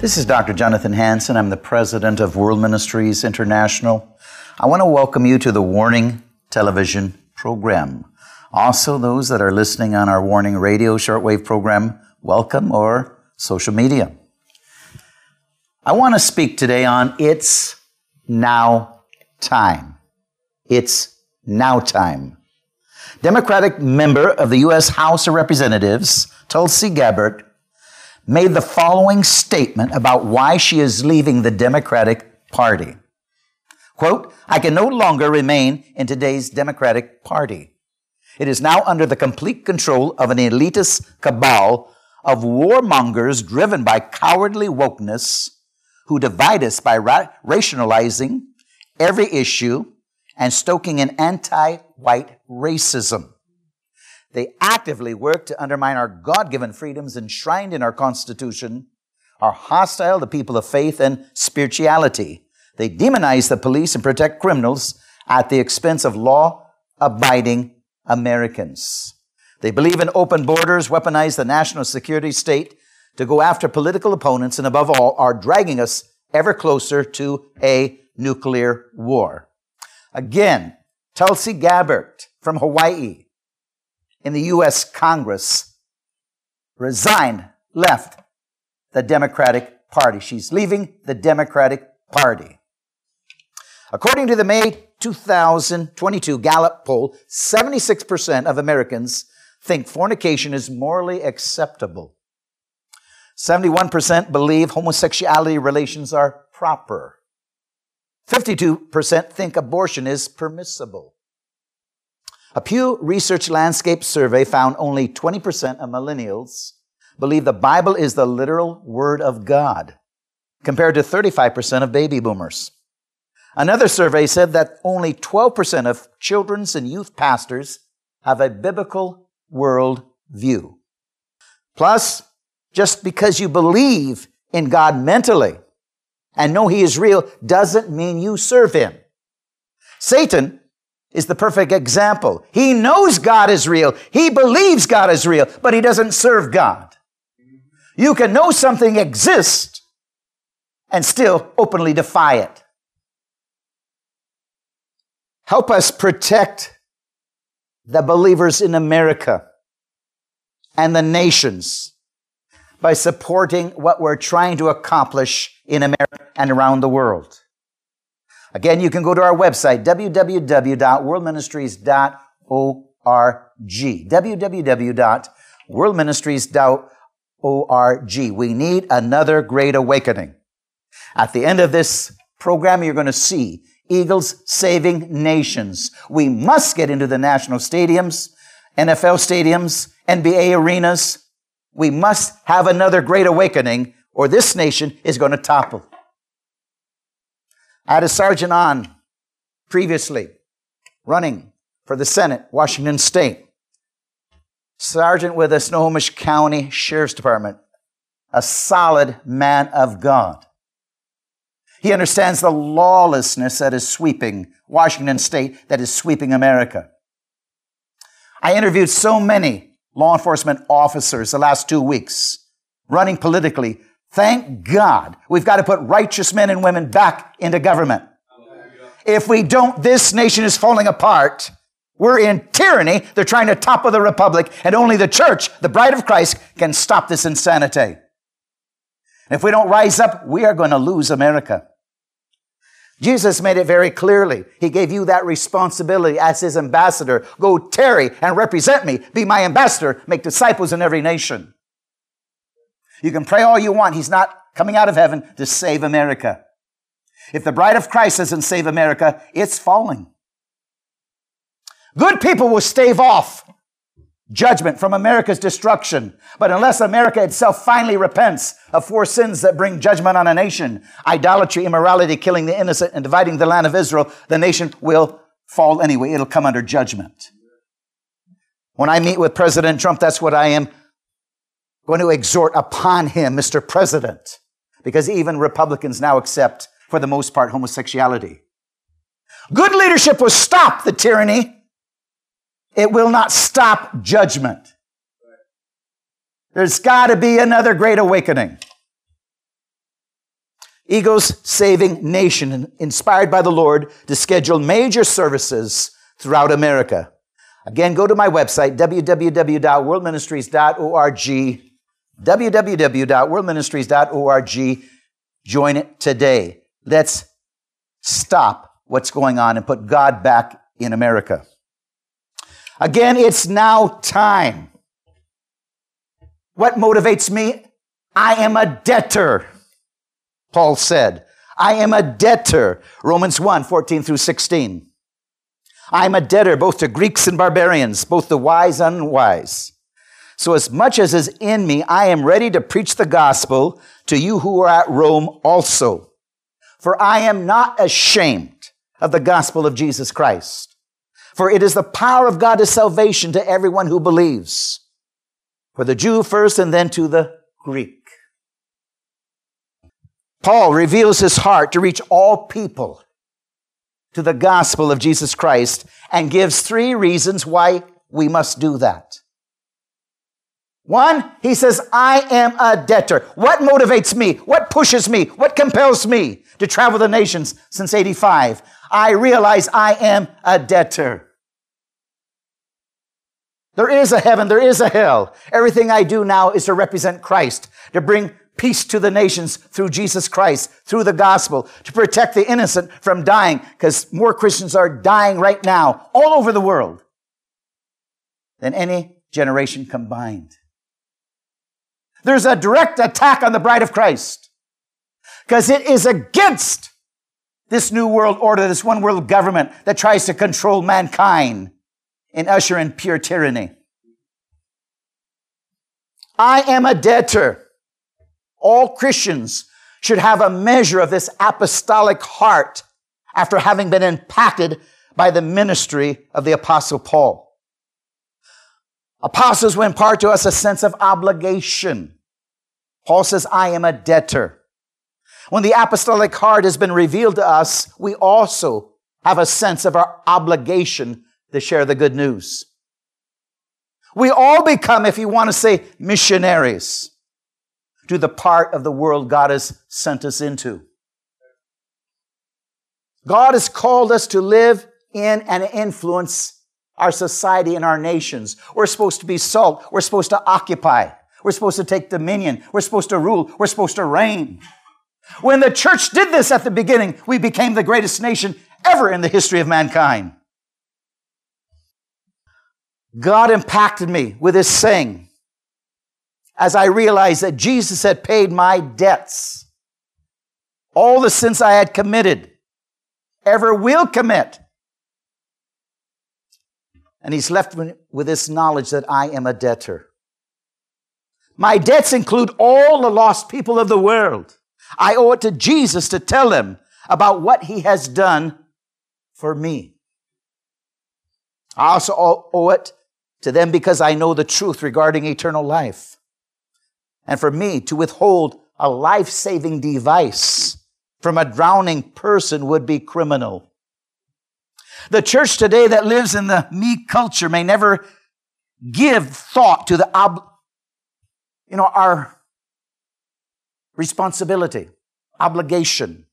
This is Dr. Jonathan Hansen. I'm the president of World Ministries International. I want to welcome you to the Warning Television program. Also, those that are listening on our Warning Radio shortwave program, welcome, or social media. I want to speak today on It's Now Time. It's Now Time. Democratic member of the U.S. House of Representatives, Tulsi Gabbard, made the following statement about why she is leaving the Democratic Party. Quote, I can no longer remain in today's Democratic Party. It is now under the complete control of an elitist cabal of warmongers driven by cowardly wokeness who divide us by ra- rationalizing every issue and stoking an anti white racism. They actively work to undermine our God given freedoms enshrined in our Constitution, are hostile to people of faith and spirituality. They demonize the police and protect criminals at the expense of law abiding Americans. They believe in open borders, weaponize the national security state to go after political opponents, and above all, are dragging us ever closer to a nuclear war. Again, Tulsi Gabbard from Hawaii in the U.S. Congress resigned, left the Democratic Party. She's leaving the Democratic Party. According to the May 2022 Gallup poll, 76% of Americans think fornication is morally acceptable. 71% believe homosexuality relations are proper. 52% think abortion is permissible. A Pew Research Landscape survey found only 20% of millennials believe the Bible is the literal Word of God, compared to 35% of baby boomers. Another survey said that only 12% of children's and youth pastors have a biblical world view. Plus, just because you believe in God mentally and know He is real doesn't mean you serve Him. Satan is the perfect example. He knows God is real. He believes God is real, but he doesn't serve God. You can know something exists and still openly defy it. Help us protect the believers in America and the nations by supporting what we're trying to accomplish in America and around the world. Again, you can go to our website, www.worldministries.org. www.worldministries.org. We need another great awakening. At the end of this program, you're going to see Eagles saving nations. We must get into the national stadiums, NFL stadiums, NBA arenas. We must have another great awakening or this nation is going to topple. I had a sergeant on previously running for the Senate, Washington State. Sergeant with the Snohomish County Sheriff's Department, a solid man of God. He understands the lawlessness that is sweeping Washington state, that is sweeping America. I interviewed so many law enforcement officers the last two weeks running politically. Thank God we've got to put righteous men and women back into government. If we don't, this nation is falling apart We're in tyranny. They're trying to topple the republic, and only the church, the bride of Christ, can stop this insanity. If we don't rise up, we are going to lose America. Jesus made it very clearly. He gave you that responsibility as his ambassador. Go tarry and represent me. Be my ambassador. Make disciples in every nation. You can pray all you want. He's not coming out of heaven to save America. If the bride of Christ doesn't save America, it's falling. Good people will stave off judgment from America's destruction. But unless America itself finally repents of four sins that bring judgment on a nation idolatry, immorality, killing the innocent, and dividing the land of Israel the nation will fall anyway. It'll come under judgment. When I meet with President Trump, that's what I am going to exhort upon him, Mr. President, because even Republicans now accept, for the most part, homosexuality. Good leadership will stop the tyranny it will not stop judgment. There's got to be another great awakening. Eagles Saving Nation, inspired by the Lord to schedule major services throughout America. Again, go to my website, www.worldministries.org, www.worldministries.org. Join it today. Let's stop what's going on and put God back in America. Again, it's now time. What motivates me? I am a debtor, Paul said. I am a debtor. Romans 1 14 through 16. I am a debtor both to Greeks and barbarians, both the wise and unwise. So, as much as is in me, I am ready to preach the gospel to you who are at Rome also. For I am not ashamed of the gospel of Jesus Christ for it is the power of God to salvation to everyone who believes. For the Jew first and then to the Greek. Paul reveals his heart to reach all people to the gospel of Jesus Christ and gives three reasons why we must do that. One, he says, I am a debtor. What motivates me? What pushes me? What compels me to travel the nations since 85? I realize I am a debtor. There is a heaven, there is a hell. Everything I do now is to represent Christ, to bring peace to the nations through Jesus Christ, through the gospel, to protect the innocent from dying, because more Christians are dying right now all over the world than any generation combined. There's a direct attack on the bride of Christ because it is against this new world order, this one world government that tries to control mankind and usher in pure tyranny. I am a debtor. All Christians should have a measure of this apostolic heart after having been impacted by the ministry of the apostle Paul. Apostles will impart to us a sense of obligation. Paul says, I am a debtor. When the apostolic heart has been revealed to us, we also have a sense of our obligation to share the good news. We all become, if you want to say, missionaries to the part of the world God has sent us into. God has called us to live in and influence our society and our nations. We're supposed to be salt. We're supposed to occupy. We're supposed to take dominion. We're supposed to rule. We're supposed to reign. When the church did this at the beginning, we became the greatest nation ever in the history of mankind. God impacted me with this saying as I realized that Jesus had paid my debts. All the sins I had committed, ever will commit. And he's left me with this knowledge that I am a debtor. My debts include all the lost people of the world. I owe it to Jesus to tell them about what he has done for me. I also owe it to them because I know the truth regarding eternal life. And for me to withhold a life saving device from a drowning person would be criminal. The church today that lives in the me culture may never give thought to the ob- you know our responsibility, obligation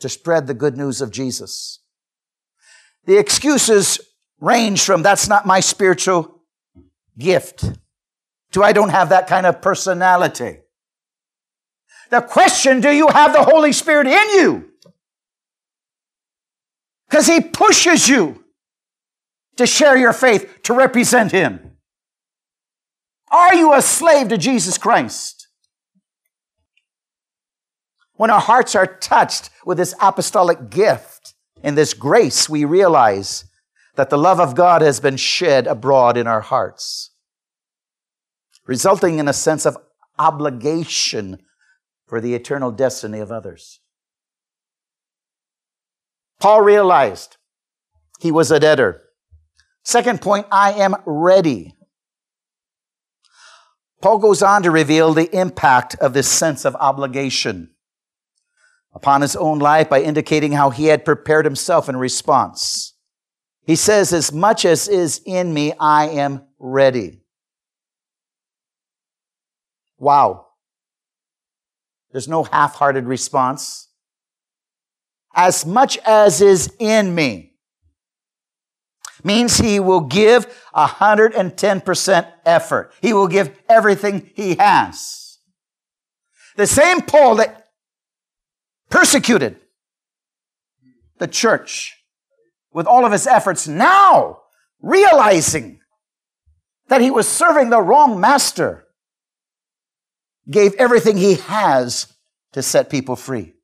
to spread the good news of Jesus. The excuses range from that's not my spiritual gift to I don't have that kind of personality. The question, do you have the Holy Spirit in you? Because He pushes you to share your faith, to represent Him. Are you a slave to Jesus Christ? When our hearts are touched with this apostolic gift and this grace, we realize that the love of God has been shed abroad in our hearts, resulting in a sense of obligation for the eternal destiny of others. Paul realized he was a debtor. Second point, I am ready. Paul goes on to reveal the impact of this sense of obligation upon his own life by indicating how he had prepared himself in response. He says, As much as is in me, I am ready. Wow. There's no half hearted response. As much as is in me means he will give 110% effort. He will give everything he has. The same Paul that persecuted the church with all of his efforts now realizing that he was serving the wrong master gave everything he has to set people free.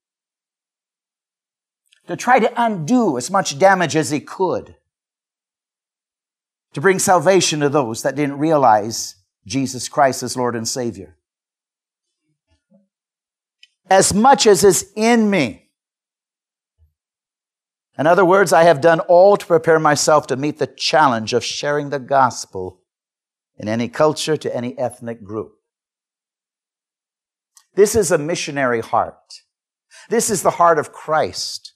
To try to undo as much damage as he could. To bring salvation to those that didn't realize Jesus Christ as Lord and Savior. As much as is in me. In other words, I have done all to prepare myself to meet the challenge of sharing the gospel in any culture to any ethnic group. This is a missionary heart. This is the heart of Christ.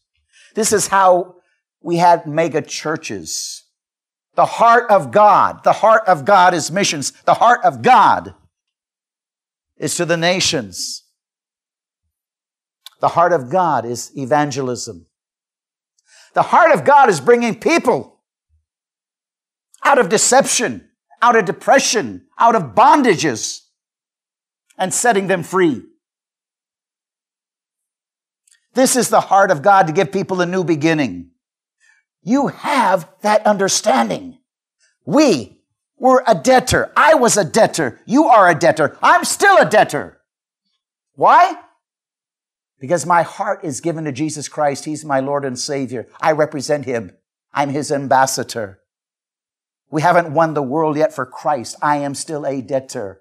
This is how we had mega churches. The heart of God. The heart of God is missions. The heart of God is to the nations. The heart of God is evangelism. The heart of God is bringing people out of deception, out of depression, out of bondages, and setting them free. This is the heart of God to give people a new beginning. You have that understanding. We were a debtor. I was a debtor. You are a debtor. I'm still a debtor. Why? Because my heart is given to Jesus Christ. He's my Lord and Savior. I represent Him. I'm His ambassador. We haven't won the world yet for Christ. I am still a debtor.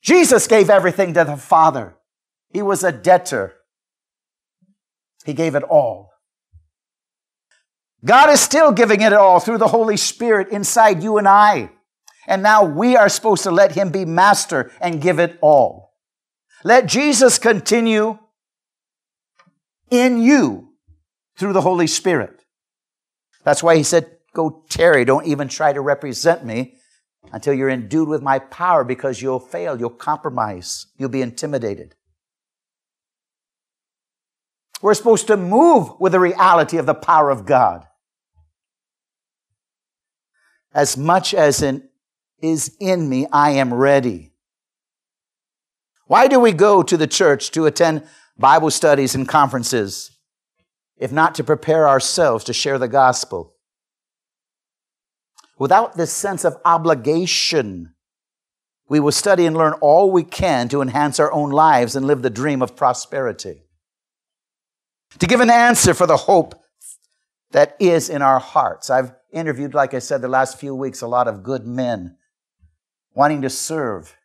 Jesus gave everything to the Father. He was a debtor. He gave it all. God is still giving it all through the Holy Spirit inside you and I. And now we are supposed to let Him be master and give it all. Let Jesus continue in you through the Holy Spirit. That's why He said, Go tarry, don't even try to represent me until you're endued with my power because you'll fail, you'll compromise, you'll be intimidated. We're supposed to move with the reality of the power of God. As much as in, is in me, I am ready. Why do we go to the church to attend Bible studies and conferences if not to prepare ourselves to share the gospel? Without this sense of obligation, we will study and learn all we can to enhance our own lives and live the dream of prosperity to give an answer for the hope that is in our hearts. I've interviewed, like I said, the last few weeks, a lot of good men wanting to serve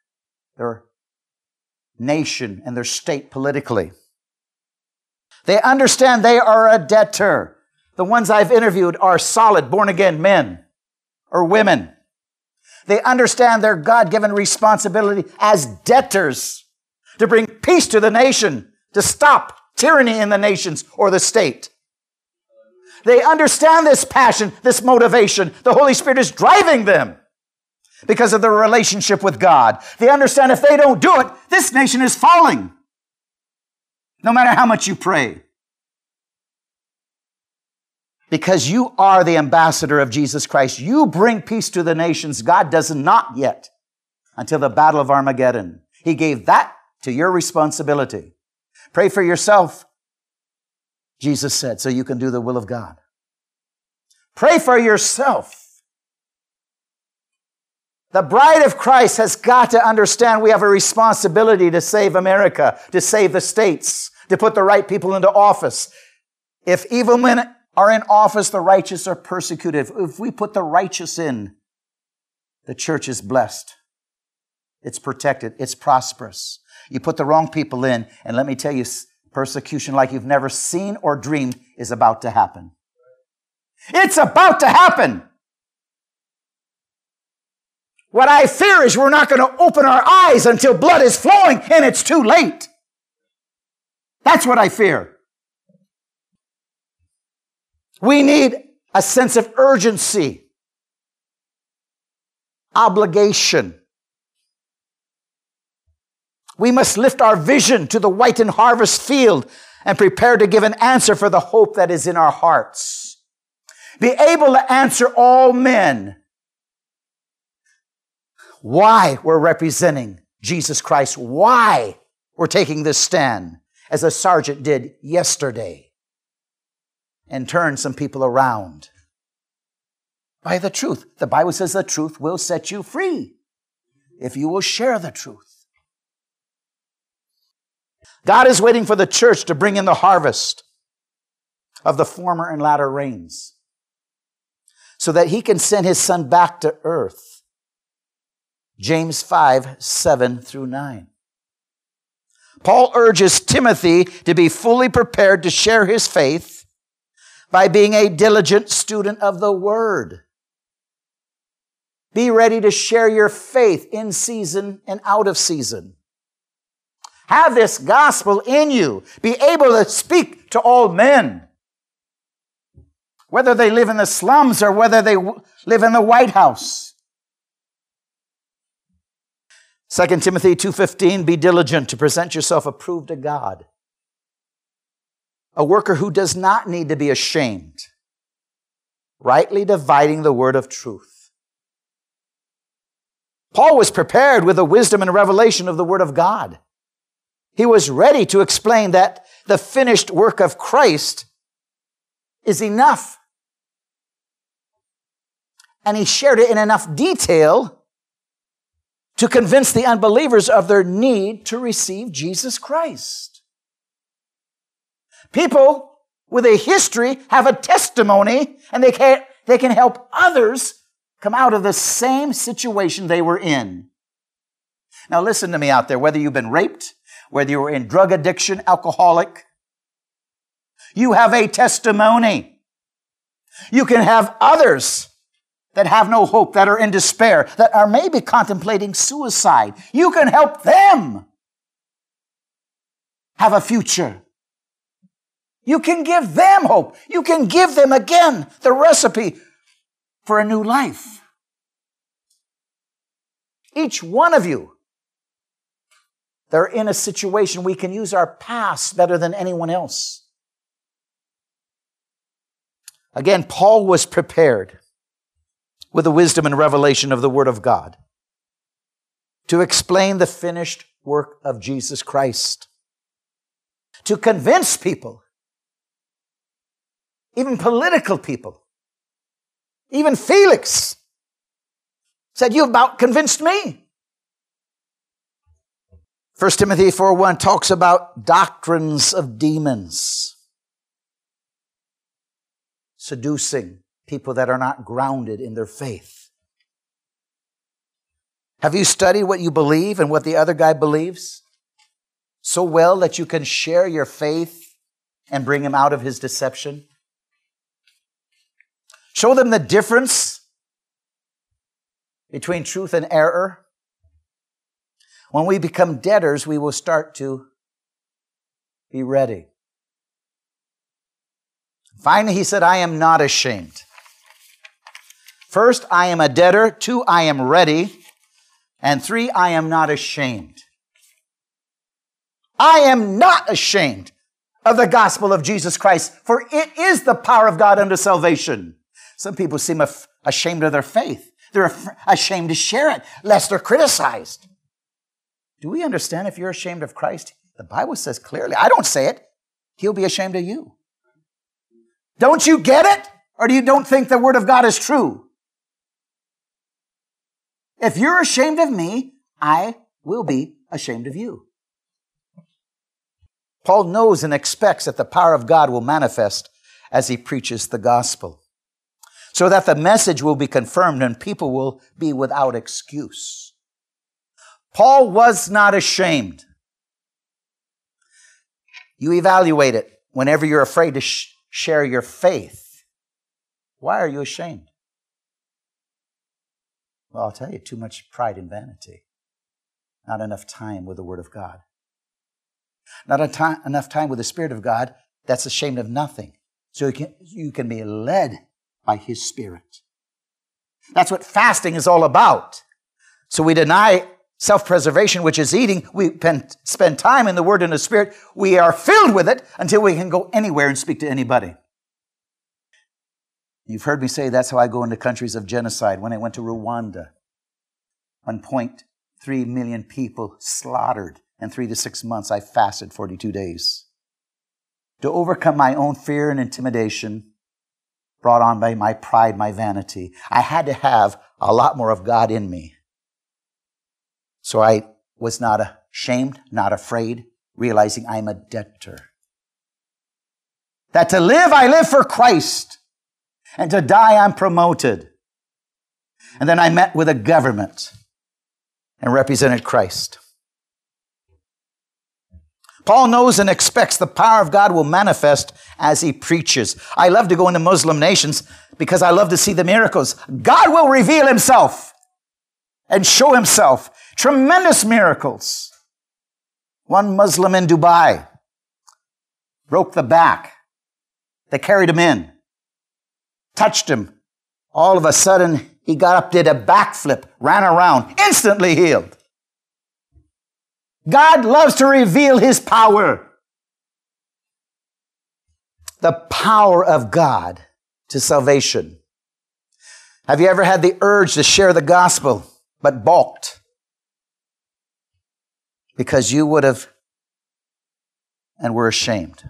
their nation and their state politically. They understand they are a debtor. The ones I've interviewed are solid, born again men or women. They understand their God given responsibility as debtors to bring peace to the nation, to stop tyranny in the nations or the state. They understand this passion, this motivation. The Holy Spirit is driving them because of their relationship with God. They understand if they don't do it, this nation is falling. No matter how much you pray. because you are the ambassador of Jesus Christ. You bring peace to the nations. God does not yet until the battle of Armageddon. He gave that to your responsibility. Pray for yourself, Jesus said, so you can do the will of God. Pray for yourself. The bride of Christ has got to understand we have a responsibility to save America, to save the states, to put the right people into office. If evil men are in office, the righteous are persecuted. If we put the righteous in, the church is blessed. It's protected. It's prosperous. You put the wrong people in, and let me tell you, persecution like you've never seen or dreamed is about to happen. It's about to happen. What I fear is we're not going to open our eyes until blood is flowing and it's too late. That's what I fear. We need a sense of urgency, obligation. We must lift our vision to the whitened harvest field and prepare to give an answer for the hope that is in our hearts. Be able to answer all men why we're representing Jesus Christ, why we're taking this stand, as a sergeant did yesterday, and turn some people around by the truth. The Bible says the truth will set you free if you will share the truth. God is waiting for the church to bring in the harvest of the former and latter rains so that he can send his son back to earth. James 5, 7 through 9. Paul urges Timothy to be fully prepared to share his faith by being a diligent student of the Word. Be ready to share your faith in season and out of season. Have this gospel in you. Be able to speak to all men. Whether they live in the slums or whether they live in the White House. 2 Timothy 2:15 be diligent to present yourself approved to God. A worker who does not need to be ashamed, rightly dividing the word of truth. Paul was prepared with the wisdom and revelation of the word of God. He was ready to explain that the finished work of Christ is enough. And he shared it in enough detail to convince the unbelievers of their need to receive Jesus Christ. People with a history have a testimony and they can, they can help others come out of the same situation they were in. Now listen to me out there, whether you've been raped, whether you're in drug addiction, alcoholic, you have a testimony. You can have others that have no hope, that are in despair, that are maybe contemplating suicide. You can help them have a future. You can give them hope. You can give them again the recipe for a new life. Each one of you they're in a situation we can use our past better than anyone else. Again, Paul was prepared with the wisdom and revelation of the Word of God to explain the finished work of Jesus Christ, to convince people, even political people, even Felix said, You've about convinced me. 1 Timothy 4 1 talks about doctrines of demons, seducing people that are not grounded in their faith. Have you studied what you believe and what the other guy believes so well that you can share your faith and bring him out of his deception? Show them the difference between truth and error. When we become debtors, we will start to be ready. Finally, he said, I am not ashamed. First, I am a debtor. Two, I am ready. And three, I am not ashamed. I am not ashamed of the gospel of Jesus Christ, for it is the power of God unto salvation. Some people seem ashamed of their faith. They're ashamed to share it, lest they're criticized. Do we understand if you're ashamed of Christ? The Bible says clearly, I don't say it, he'll be ashamed of you. Don't you get it? Or do you don't think the word of God is true? If you're ashamed of me, I will be ashamed of you. Paul knows and expects that the power of God will manifest as he preaches the gospel, so that the message will be confirmed and people will be without excuse. Paul was not ashamed. You evaluate it whenever you're afraid to sh- share your faith. Why are you ashamed? Well, I'll tell you, too much pride and vanity. Not enough time with the Word of God. Not enough time with the Spirit of God that's ashamed of nothing. So you can, you can be led by His Spirit. That's what fasting is all about. So we deny self preservation, which is eating. We spend time in the Word and the Spirit. We are filled with it until we can go anywhere and speak to anybody. You've heard me say that's how I go into countries of genocide. When I went to Rwanda, 1.3 million people slaughtered in three to six months, I fasted 42 days. To overcome my own fear and intimidation brought on by my pride, my vanity, I had to have a lot more of God in me. So I was not ashamed, not afraid, realizing I'm a debtor. That to live, I live for Christ. And to die, I'm promoted. And then I met with a government and represented Christ. Paul knows and expects the power of God will manifest as he preaches. I love to go into Muslim nations because I love to see the miracles. God will reveal himself and show himself. Tremendous miracles. One Muslim in Dubai broke the back. They carried him in, touched him. All of a sudden, he got up, did a backflip, ran around, instantly healed. God loves to reveal his power. The power of God to salvation. Have you ever had the urge to share the gospel, but balked? Because you would have and were ashamed.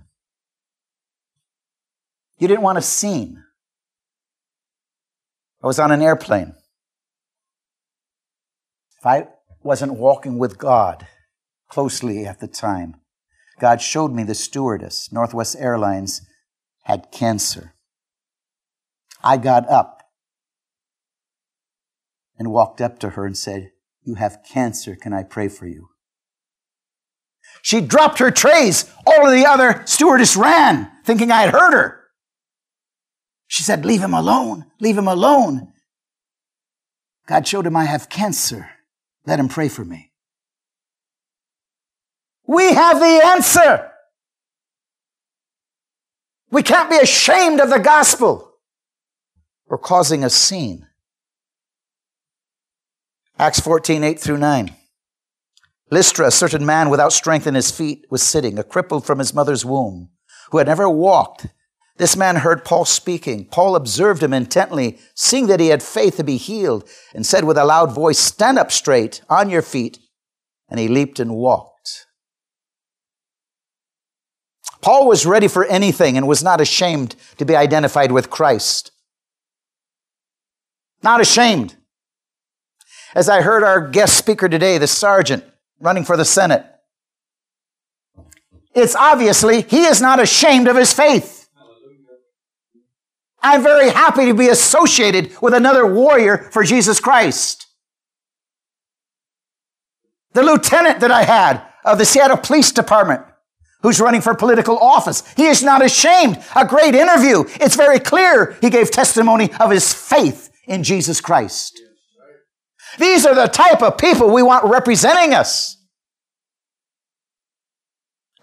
You didn't want a scene. I was on an airplane. If I wasn't walking with God, closely at the time. God showed me the stewardess, Northwest Airlines, had cancer. I got up and walked up to her and said, You have cancer. Can I pray for you? She dropped her trays. All of the other stewardess ran, thinking I had hurt her. She said, Leave him alone. Leave him alone. God showed him I have cancer. Let him pray for me. We have the answer. We can't be ashamed of the gospel or causing a scene. Acts 14, 8 through 9. Lystra, a certain man without strength in his feet, was sitting, a crippled from his mother's womb, who had never walked. This man heard Paul speaking. Paul observed him intently, seeing that he had faith to be healed, and said with a loud voice, Stand up straight on your feet. And he leaped and walked. Paul was ready for anything and was not ashamed to be identified with Christ. Not ashamed. As I heard our guest speaker today, the sergeant running for the Senate, it's obviously he is not ashamed of his faith. I'm very happy to be associated with another warrior for Jesus Christ. The lieutenant that I had of the Seattle Police Department who's running for political office. He is not ashamed. A great interview. It's very clear he gave testimony of his faith in Jesus Christ. These are the type of people we want representing us.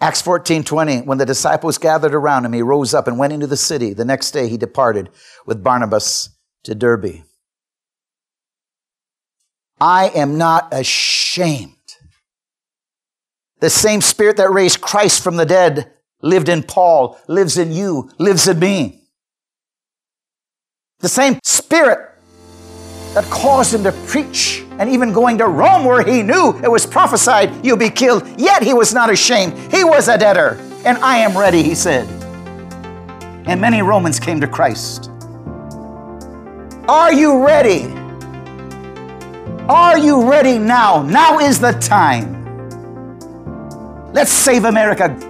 Acts 14, 20, when the disciples gathered around him, he rose up and went into the city. The next day he departed with Barnabas to Derbe. I am not ashamed the same spirit that raised Christ from the dead lived in Paul, lives in you, lives in me. The same Spirit that caused him to preach and even going to Rome where he knew it was prophesied you'll be killed, yet he was not ashamed. He was a debtor. And I am ready, he said. And many Romans came to Christ. Are you ready? Are you ready now? Now is the time. Let's save America.